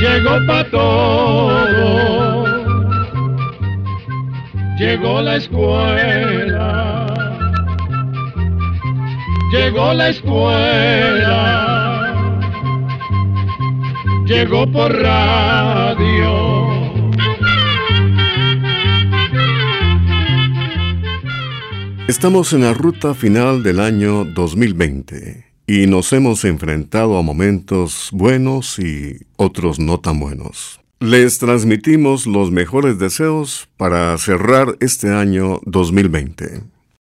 Llegó pa' todo, llegó la escuela, llegó la escuela, llegó por radio. Estamos en la ruta final del año 2020 y nos hemos enfrentado a momentos buenos y otros no tan buenos. Les transmitimos los mejores deseos para cerrar este año 2020.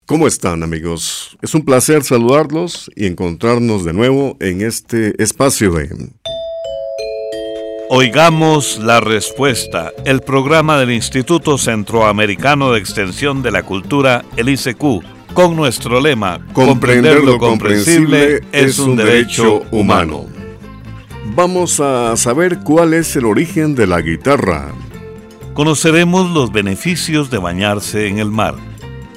¿Cómo están amigos? Es un placer saludarlos y encontrarnos de nuevo en este espacio de... Oigamos la respuesta, el programa del Instituto Centroamericano de Extensión de la Cultura, el ICQ, con nuestro lema, comprender lo comprensible es un derecho humano. Vamos a saber cuál es el origen de la guitarra. Conoceremos los beneficios de bañarse en el mar.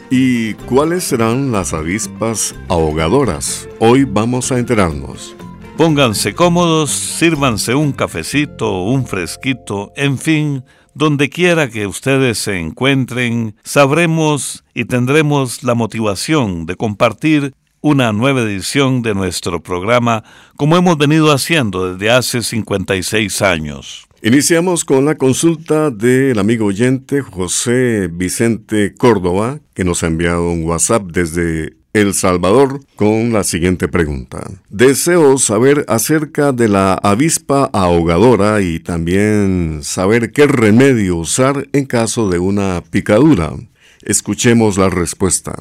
¿Y cuáles serán las avispas ahogadoras? Hoy vamos a enterarnos. Pónganse cómodos, sírvanse un cafecito, un fresquito, en fin, donde quiera que ustedes se encuentren, sabremos y tendremos la motivación de compartir una nueva edición de nuestro programa como hemos venido haciendo desde hace 56 años. Iniciamos con la consulta del amigo oyente José Vicente Córdoba, que nos ha enviado un WhatsApp desde el Salvador con la siguiente pregunta. Deseo saber acerca de la avispa ahogadora y también saber qué remedio usar en caso de una picadura. Escuchemos la respuesta.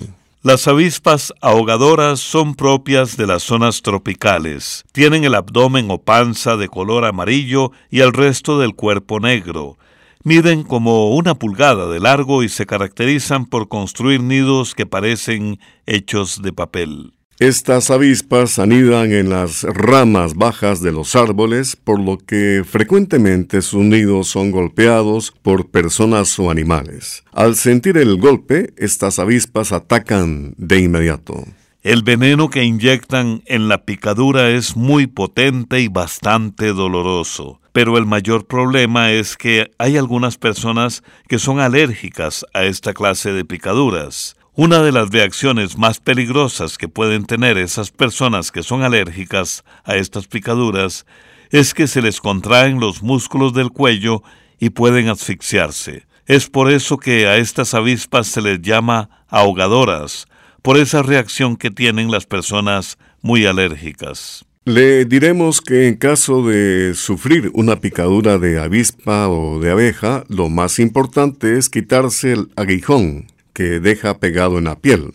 Las avispas ahogadoras son propias de las zonas tropicales. Tienen el abdomen o panza de color amarillo y el resto del cuerpo negro. Miden como una pulgada de largo y se caracterizan por construir nidos que parecen hechos de papel. Estas avispas anidan en las ramas bajas de los árboles, por lo que frecuentemente sus nidos son golpeados por personas o animales. Al sentir el golpe, estas avispas atacan de inmediato. El veneno que inyectan en la picadura es muy potente y bastante doloroso, pero el mayor problema es que hay algunas personas que son alérgicas a esta clase de picaduras. Una de las reacciones más peligrosas que pueden tener esas personas que son alérgicas a estas picaduras es que se les contraen los músculos del cuello y pueden asfixiarse. Es por eso que a estas avispas se les llama ahogadoras, por esa reacción que tienen las personas muy alérgicas. Le diremos que en caso de sufrir una picadura de avispa o de abeja, lo más importante es quitarse el aguijón que deja pegado en la piel,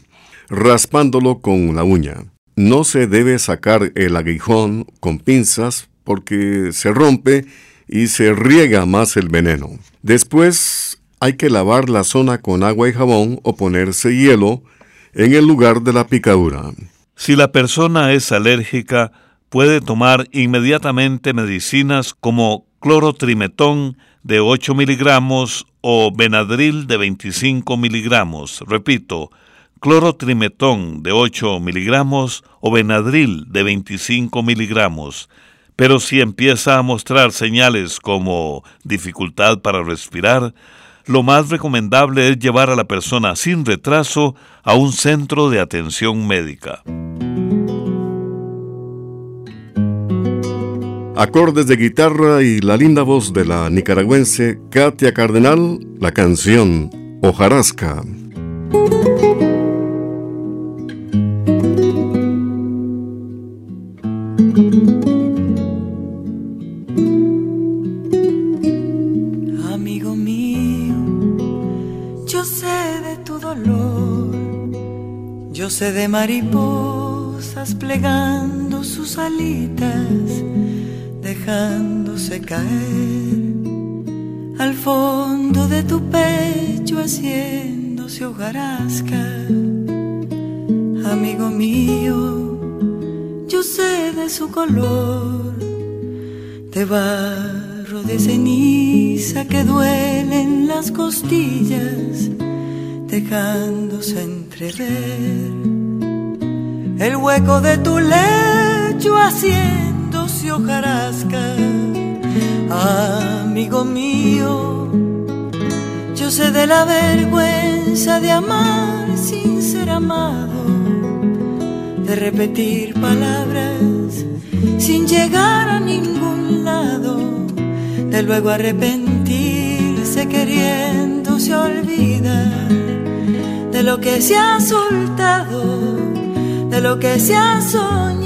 raspándolo con la uña. No se debe sacar el aguijón con pinzas porque se rompe y se riega más el veneno. Después hay que lavar la zona con agua y jabón o ponerse hielo en el lugar de la picadura. Si la persona es alérgica, puede tomar inmediatamente medicinas como clorotrimetón de 8 miligramos o Benadryl de 25 miligramos. Repito, clorotrimetón de 8 miligramos o Benadryl de 25 miligramos. Pero si empieza a mostrar señales como dificultad para respirar, lo más recomendable es llevar a la persona sin retraso a un centro de atención médica. Acordes de guitarra y la linda voz de la nicaragüense Katia Cardenal, la canción Ojarasca. sé de tu dolor, yo sé de mariposas plegando sus alitas, dejándose caer al fondo de tu pecho haciéndose hojarasca. Amigo mío, yo sé de su color, de barro de ceniza que duelen las costillas, dejándose entrever el hueco de tu lecho haciéndose hojarasca amigo mío. Yo sé de la vergüenza de amar sin ser amado, de repetir palabras sin llegar a ningún lado, de luego arrepentirse queriendo se olvida de lo que se ha soltado, de lo que se ha soñado,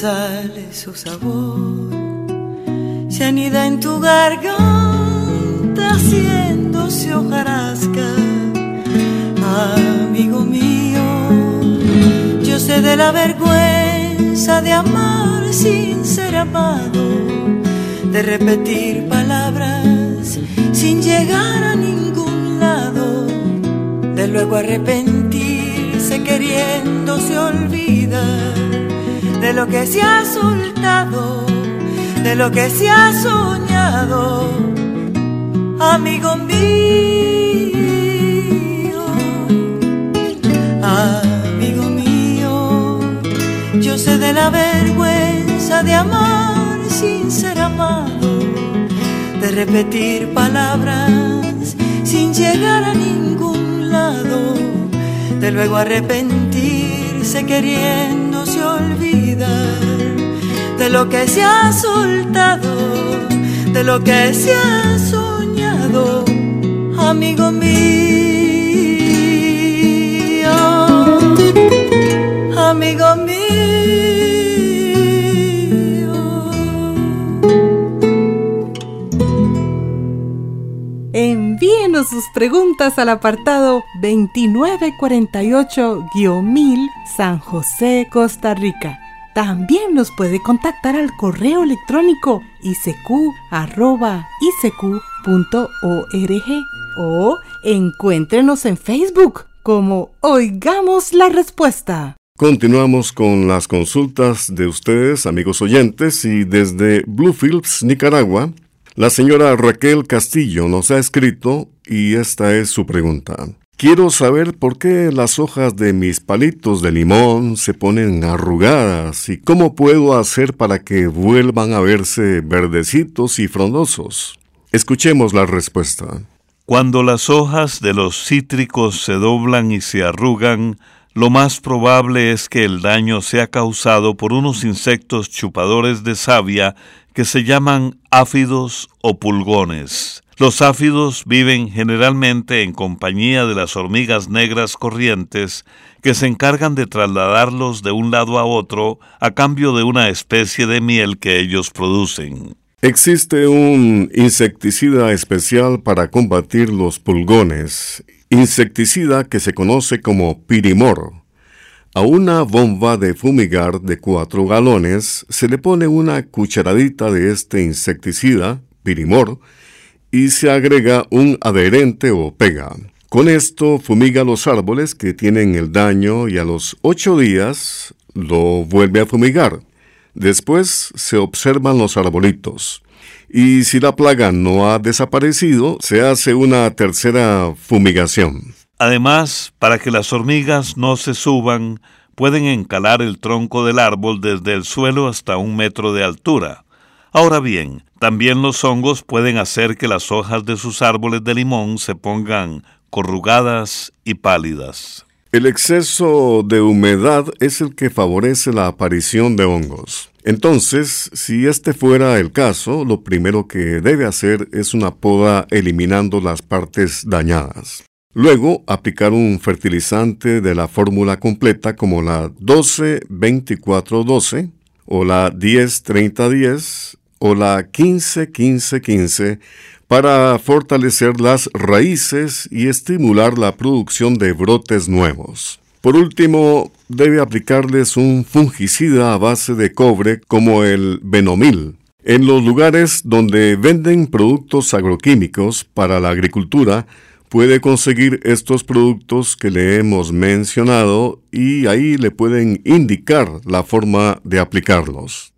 desale su sabor, se anida en tu garganta haciéndose hojarasca, amigo mío, yo sé de la vergüenza de amar sin ser amado, de repetir palabras sin llegar a ningún lado de luego arrepentirse queriendo se olvida de lo que se ha soltado, de lo que se ha soñado, amigo mío, amigo mío, yo sé de la vergüenza de amar sin ser amado, de repetir palabras sin llegar a ningún de luego arrepentirse queriendo se olvida de lo que se ha soltado, de lo que se ha soñado, amigo mío, amigo mío. sus preguntas al apartado 2948-1000 San José, Costa Rica. También nos puede contactar al correo electrónico isq.org o encuéntrenos en Facebook como Oigamos la Respuesta. Continuamos con las consultas de ustedes, amigos oyentes, y desde Bluefields, Nicaragua, la señora Raquel Castillo nos ha escrito y esta es su pregunta. Quiero saber por qué las hojas de mis palitos de limón se ponen arrugadas y cómo puedo hacer para que vuelvan a verse verdecitos y frondosos. Escuchemos la respuesta. Cuando las hojas de los cítricos se doblan y se arrugan, lo más probable es que el daño sea causado por unos insectos chupadores de savia que se llaman áfidos o pulgones. Los áfidos viven generalmente en compañía de las hormigas negras corrientes que se encargan de trasladarlos de un lado a otro a cambio de una especie de miel que ellos producen. Existe un insecticida especial para combatir los pulgones, insecticida que se conoce como pirimor. A una bomba de fumigar de cuatro galones se le pone una cucharadita de este insecticida, pirimor, y se agrega un adherente o pega. Con esto fumiga los árboles que tienen el daño y a los ocho días lo vuelve a fumigar. Después se observan los arbolitos. Y si la plaga no ha desaparecido, se hace una tercera fumigación. Además, para que las hormigas no se suban, pueden encalar el tronco del árbol desde el suelo hasta un metro de altura. Ahora bien, también los hongos pueden hacer que las hojas de sus árboles de limón se pongan corrugadas y pálidas. El exceso de humedad es el que favorece la aparición de hongos. Entonces, si este fuera el caso, lo primero que debe hacer es una poda eliminando las partes dañadas. Luego, aplicar un fertilizante de la fórmula completa como la 12-24-12 o la 10-30-10 o la 15-15-15 para fortalecer las raíces y estimular la producción de brotes nuevos. Por último, debe aplicarles un fungicida a base de cobre como el Benomil. En los lugares donde venden productos agroquímicos para la agricultura, puede conseguir estos productos que le hemos mencionado y ahí le pueden indicar la forma de aplicarlos.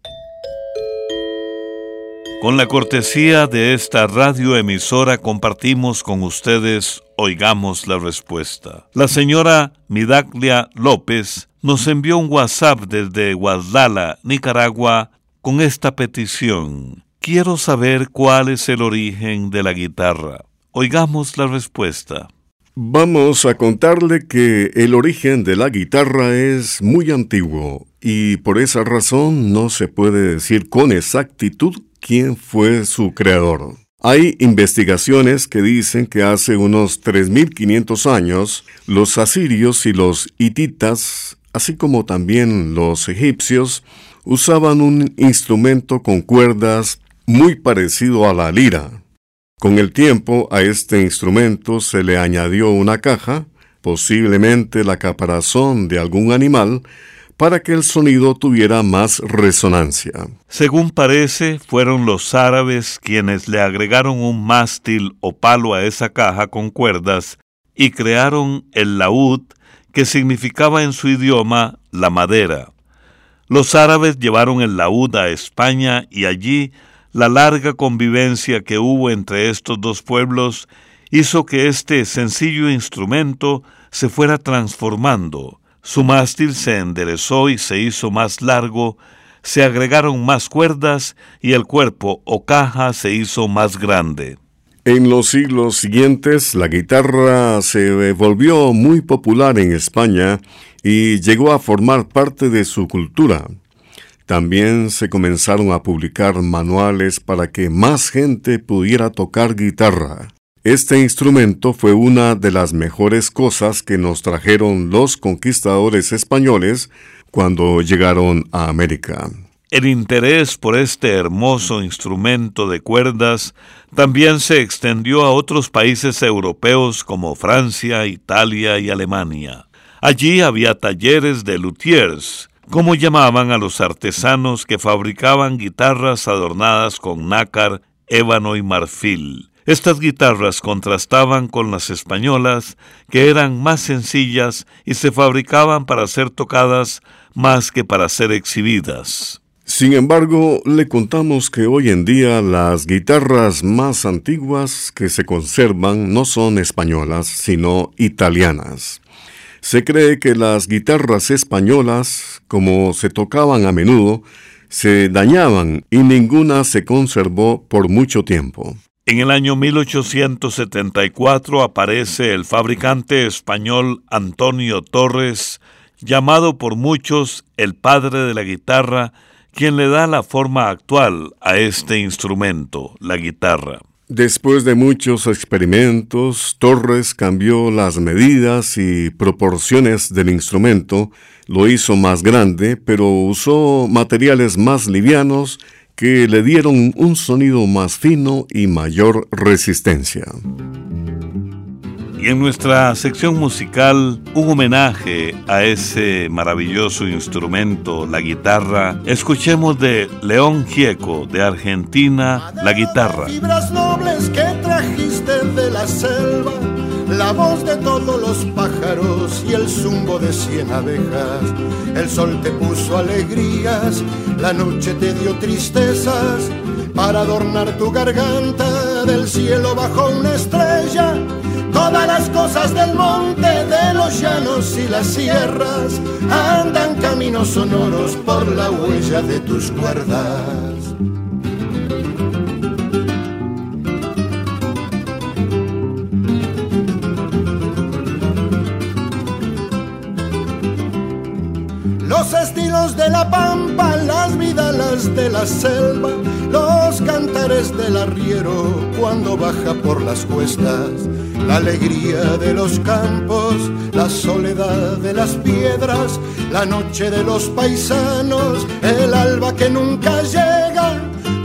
Con la cortesía de esta radioemisora compartimos con ustedes Oigamos la Respuesta. La señora Midaglia López nos envió un WhatsApp desde Guadalajara, Nicaragua, con esta petición. Quiero saber cuál es el origen de la guitarra. Oigamos la respuesta. Vamos a contarle que el origen de la guitarra es muy antiguo y por esa razón no se puede decir con exactitud quién fue su creador. Hay investigaciones que dicen que hace unos 3.500 años los asirios y los hititas, así como también los egipcios, usaban un instrumento con cuerdas muy parecido a la lira. Con el tiempo a este instrumento se le añadió una caja, posiblemente la caparazón de algún animal, para que el sonido tuviera más resonancia. Según parece, fueron los árabes quienes le agregaron un mástil o palo a esa caja con cuerdas y crearon el laúd, que significaba en su idioma la madera. Los árabes llevaron el laúd a España y allí la larga convivencia que hubo entre estos dos pueblos hizo que este sencillo instrumento se fuera transformando, su mástil se enderezó y se hizo más largo, se agregaron más cuerdas y el cuerpo o caja se hizo más grande. En los siglos siguientes, la guitarra se volvió muy popular en España y llegó a formar parte de su cultura. También se comenzaron a publicar manuales para que más gente pudiera tocar guitarra. Este instrumento fue una de las mejores cosas que nos trajeron los conquistadores españoles cuando llegaron a América. El interés por este hermoso instrumento de cuerdas también se extendió a otros países europeos como Francia, Italia y Alemania. Allí había talleres de luthiers, como llamaban a los artesanos que fabricaban guitarras adornadas con nácar, ébano y marfil. Estas guitarras contrastaban con las españolas, que eran más sencillas y se fabricaban para ser tocadas más que para ser exhibidas. Sin embargo, le contamos que hoy en día las guitarras más antiguas que se conservan no son españolas, sino italianas. Se cree que las guitarras españolas, como se tocaban a menudo, se dañaban y ninguna se conservó por mucho tiempo. En el año 1874 aparece el fabricante español Antonio Torres, llamado por muchos el padre de la guitarra, quien le da la forma actual a este instrumento, la guitarra. Después de muchos experimentos, Torres cambió las medidas y proporciones del instrumento, lo hizo más grande, pero usó materiales más livianos que le dieron un sonido más fino y mayor resistencia. Y en nuestra sección musical, un homenaje a ese maravilloso instrumento, la guitarra, escuchemos de León Gieco, de Argentina, la guitarra. Fibras nobles que trajiste de la selva la voz de todos los pájaros y el zumbo de cien abejas. El sol te puso alegrías, la noche te dio tristezas. Para adornar tu garganta, del cielo bajó una estrella. Todas las cosas del monte, de los llanos y las sierras, andan caminos sonoros por la huella de tus cuerdas. Palos de la pampa, las vidalas de la selva, los cantares del arriero cuando baja por las cuestas, la alegría de los campos, la soledad de las piedras, la noche de los paisanos, el alba que nunca llega.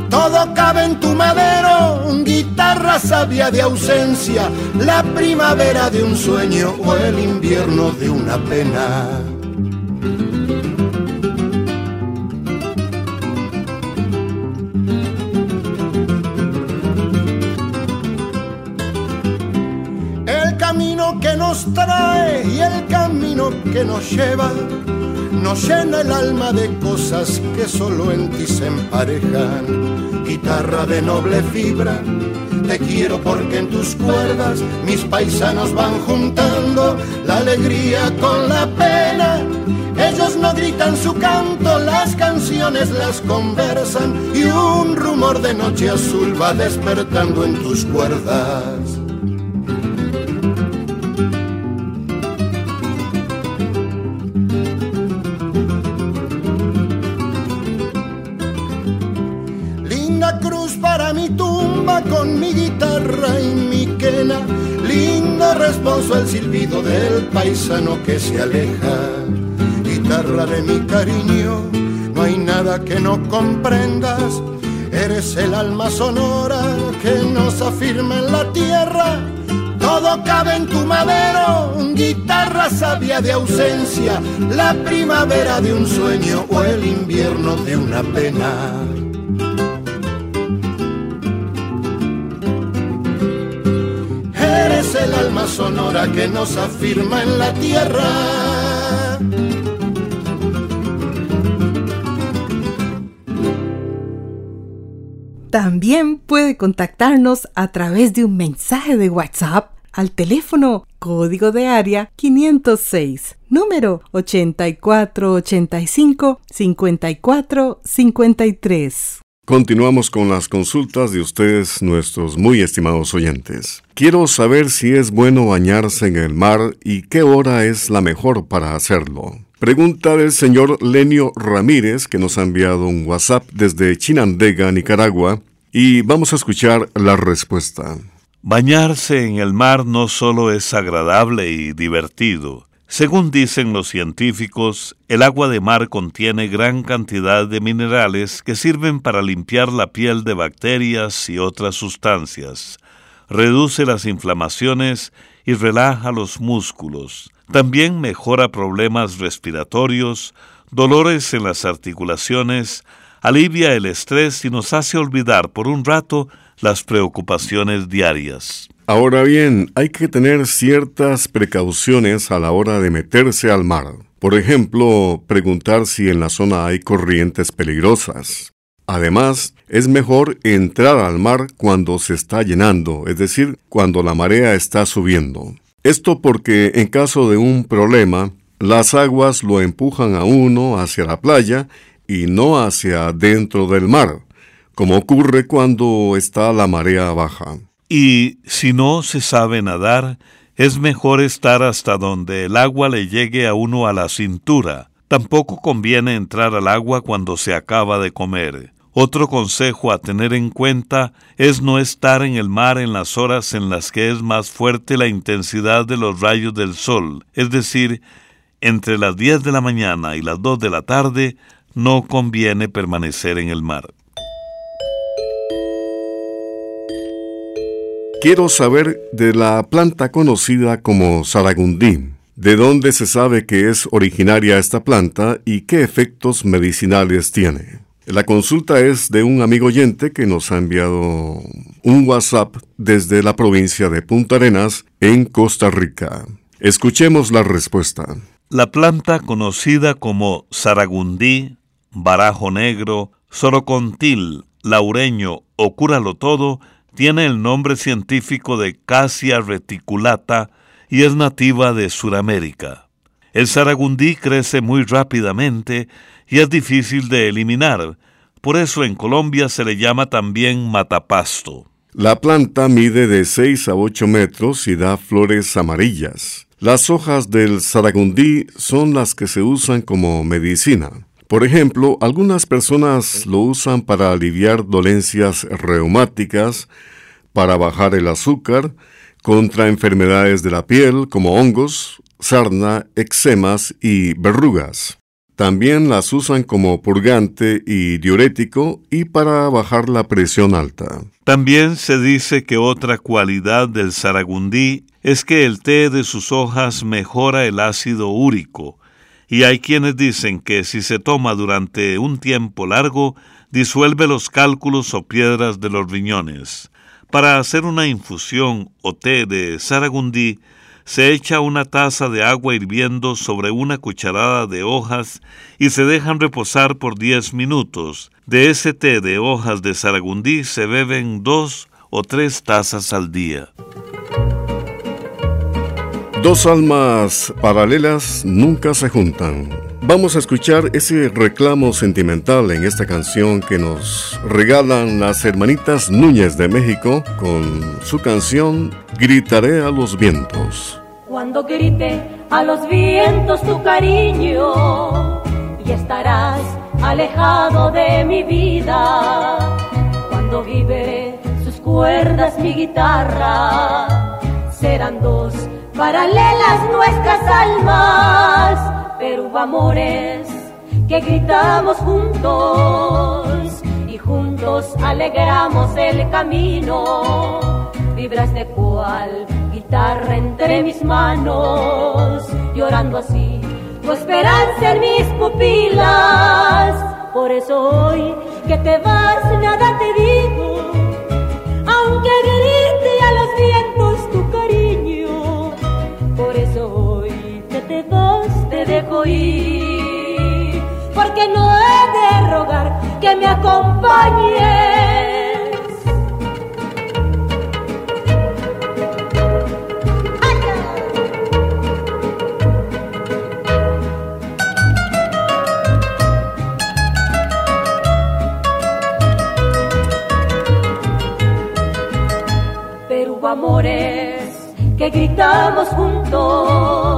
Todo cabe en tu madero, guitarra sabia de ausencia, la primavera de un sueño o el invierno de una pena. Nos trae y el camino que nos lleva nos llena el alma de cosas que solo en ti se emparejan. Guitarra de noble fibra, te quiero porque en tus cuerdas mis paisanos van juntando la alegría con la pena. Ellos no gritan su canto, las canciones las conversan y un rumor de noche azul va despertando en tus cuerdas. Responso al silbido del paisano que se aleja. Guitarra de mi cariño, no hay nada que no comprendas. Eres el alma sonora que nos afirma en la tierra. Todo cabe en tu madero, guitarra sabia de ausencia, la primavera de un sueño o el invierno de una pena. Sonora que nos afirma en la tierra. También puede contactarnos a través de un mensaje de WhatsApp al teléfono código de área 506, número 8485 5453. Continuamos con las consultas de ustedes, nuestros muy estimados oyentes. Quiero saber si es bueno bañarse en el mar y qué hora es la mejor para hacerlo. Pregunta del señor Lenio Ramírez, que nos ha enviado un WhatsApp desde Chinandega, Nicaragua, y vamos a escuchar la respuesta. Bañarse en el mar no solo es agradable y divertido, según dicen los científicos, el agua de mar contiene gran cantidad de minerales que sirven para limpiar la piel de bacterias y otras sustancias, reduce las inflamaciones y relaja los músculos. También mejora problemas respiratorios, dolores en las articulaciones, alivia el estrés y nos hace olvidar por un rato las preocupaciones diarias. Ahora bien, hay que tener ciertas precauciones a la hora de meterse al mar. Por ejemplo, preguntar si en la zona hay corrientes peligrosas. Además, es mejor entrar al mar cuando se está llenando, es decir, cuando la marea está subiendo. Esto porque en caso de un problema, las aguas lo empujan a uno hacia la playa y no hacia dentro del mar, como ocurre cuando está la marea baja. Y si no se sabe nadar, es mejor estar hasta donde el agua le llegue a uno a la cintura. Tampoco conviene entrar al agua cuando se acaba de comer. Otro consejo a tener en cuenta es no estar en el mar en las horas en las que es más fuerte la intensidad de los rayos del sol, es decir, entre las 10 de la mañana y las 2 de la tarde no conviene permanecer en el mar. Quiero saber de la planta conocida como saragundí. ¿De dónde se sabe que es originaria esta planta y qué efectos medicinales tiene? La consulta es de un amigo oyente que nos ha enviado un WhatsApp desde la provincia de Punta Arenas, en Costa Rica. Escuchemos la respuesta. La planta conocida como saragundí, barajo negro, sorocontil, laureño o cúralo todo tiene el nombre científico de Cassia reticulata y es nativa de Sudamérica. El saragundí crece muy rápidamente y es difícil de eliminar, por eso en Colombia se le llama también matapasto. La planta mide de 6 a 8 metros y da flores amarillas. Las hojas del saragundí son las que se usan como medicina. Por ejemplo, algunas personas lo usan para aliviar dolencias reumáticas, para bajar el azúcar, contra enfermedades de la piel como hongos, sarna, eczemas y verrugas. También las usan como purgante y diurético y para bajar la presión alta. También se dice que otra cualidad del saragundí es que el té de sus hojas mejora el ácido úrico, y hay quienes dicen que si se toma durante un tiempo largo, disuelve los cálculos o piedras de los riñones. Para hacer una infusión o té de saragundí, se echa una taza de agua hirviendo sobre una cucharada de hojas y se dejan reposar por 10 minutos. De ese té de hojas de saragundí se beben dos o tres tazas al día. Dos almas paralelas nunca se juntan. Vamos a escuchar ese reclamo sentimental en esta canción que nos regalan las hermanitas Núñez de México con su canción Gritaré a los vientos. Cuando grite a los vientos tu cariño y estarás alejado de mi vida. Cuando vive sus cuerdas mi guitarra, serán dos paralelas nuestras almas, pero hubo amores que gritamos juntos y juntos alegramos el camino. Vibras de cual guitarra entre mis manos, llorando así tu esperanza en mis pupilas. Por eso hoy que te vas porque no he de rogar que me acompañes. Amores que gritamos juntos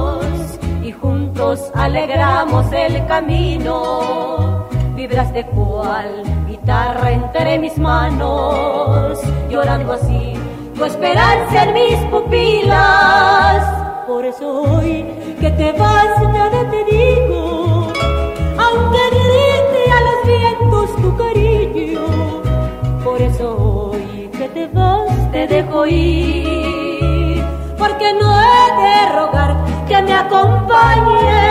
alegramos el camino. Vibras de cual guitarra entre mis manos, llorando así tu esperanza en mis pupilas. Por eso hoy que te vas nada te digo, aunque grite a los vientos tu cariño. Por eso hoy que te vas te dejo ir, porque no he de rogar que me acompañes.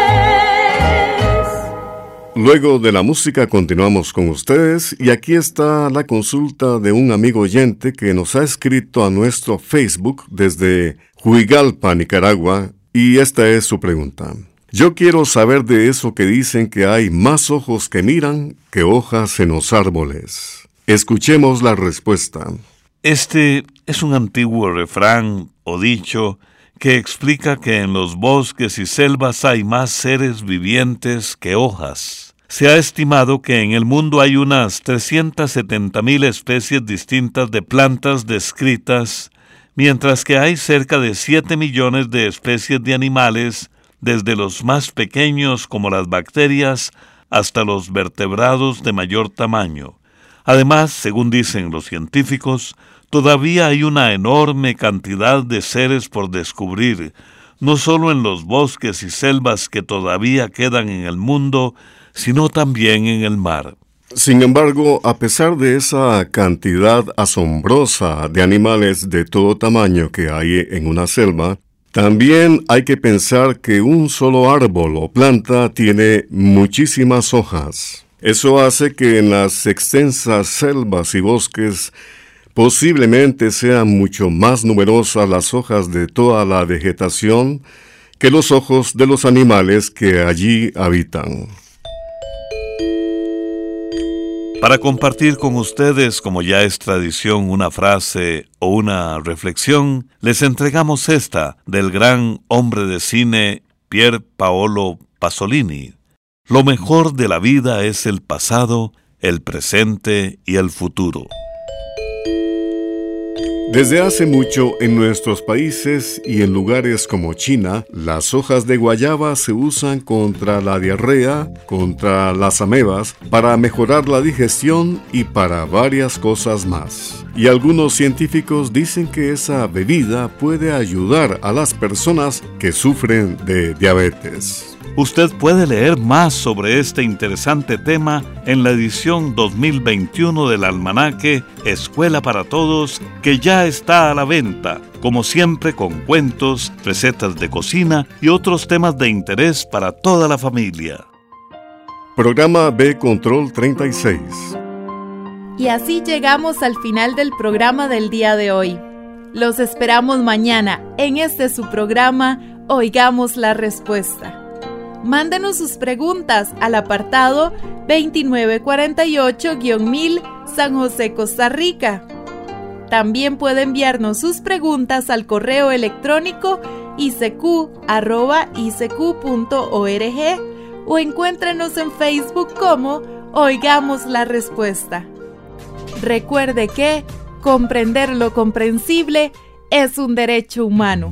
Luego de la música continuamos con ustedes y aquí está la consulta de un amigo oyente que nos ha escrito a nuestro Facebook desde Huigalpa, Nicaragua, y esta es su pregunta. Yo quiero saber de eso que dicen que hay más ojos que miran que hojas en los árboles. Escuchemos la respuesta. Este es un antiguo refrán o dicho que explica que en los bosques y selvas hay más seres vivientes que hojas. Se ha estimado que en el mundo hay unas 370.000 especies distintas de plantas descritas, mientras que hay cerca de 7 millones de especies de animales, desde los más pequeños como las bacterias hasta los vertebrados de mayor tamaño. Además, según dicen los científicos, Todavía hay una enorme cantidad de seres por descubrir, no solo en los bosques y selvas que todavía quedan en el mundo, sino también en el mar. Sin embargo, a pesar de esa cantidad asombrosa de animales de todo tamaño que hay en una selva, también hay que pensar que un solo árbol o planta tiene muchísimas hojas. Eso hace que en las extensas selvas y bosques Posiblemente sean mucho más numerosas las hojas de toda la vegetación que los ojos de los animales que allí habitan. Para compartir con ustedes, como ya es tradición, una frase o una reflexión, les entregamos esta del gran hombre de cine Pier Paolo Pasolini. Lo mejor de la vida es el pasado, el presente y el futuro. Desde hace mucho en nuestros países y en lugares como China, las hojas de guayaba se usan contra la diarrea, contra las amebas, para mejorar la digestión y para varias cosas más. Y algunos científicos dicen que esa bebida puede ayudar a las personas que sufren de diabetes. Usted puede leer más sobre este interesante tema en la edición 2021 del almanaque Escuela para Todos, que ya está a la venta, como siempre con cuentos, recetas de cocina y otros temas de interés para toda la familia. Programa B Control 36. Y así llegamos al final del programa del día de hoy. Los esperamos mañana en este su programa Oigamos la Respuesta. Mándenos sus preguntas al apartado 2948-1000 San José, Costa Rica. También puede enviarnos sus preguntas al correo electrónico isq.org o encuéntrenos en Facebook como Oigamos la Respuesta. Recuerde que comprender lo comprensible es un derecho humano.